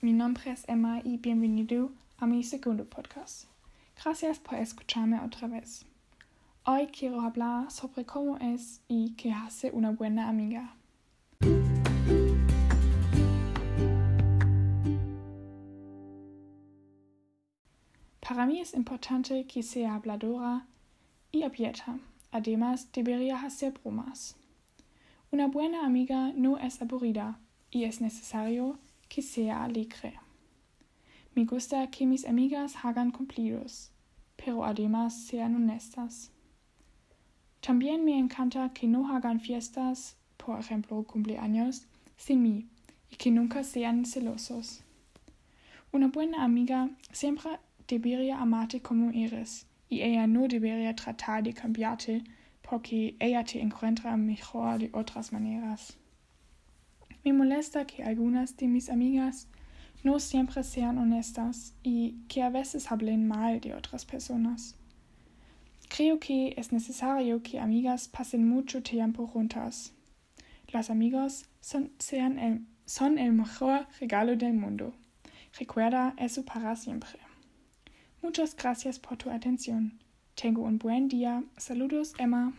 mi nombre es Emma y bienvenido a mi segundo podcast. Gracias por escucharme otra vez. Hoy quiero hablar sobre cómo es y qué hace una buena amiga. Para mí es importante que sea habladora y abierta. Además, debería hacer bromas. Una buena amiga no es aburrida y es necesario que sea alegre. Me gusta que mis amigas hagan cumplidos, pero además sean honestas. También me encanta que no hagan fiestas, por ejemplo cumpleaños, sin mí y que nunca sean celosos. Una buena amiga siempre debería amarte como eres y ella no debería tratar de cambiarte porque ella te encuentra mejor de otras maneras. Me molesta que algunas de mis amigas no siempre sean honestas y que a veces hablen mal de otras personas. Creo que es necesario que amigas pasen mucho tiempo juntas. Los amigos son, el, son el mejor regalo del mundo. Recuerda eso para siempre. Muchas gracias por tu atención. Tengo un buen día. Saludos, Emma.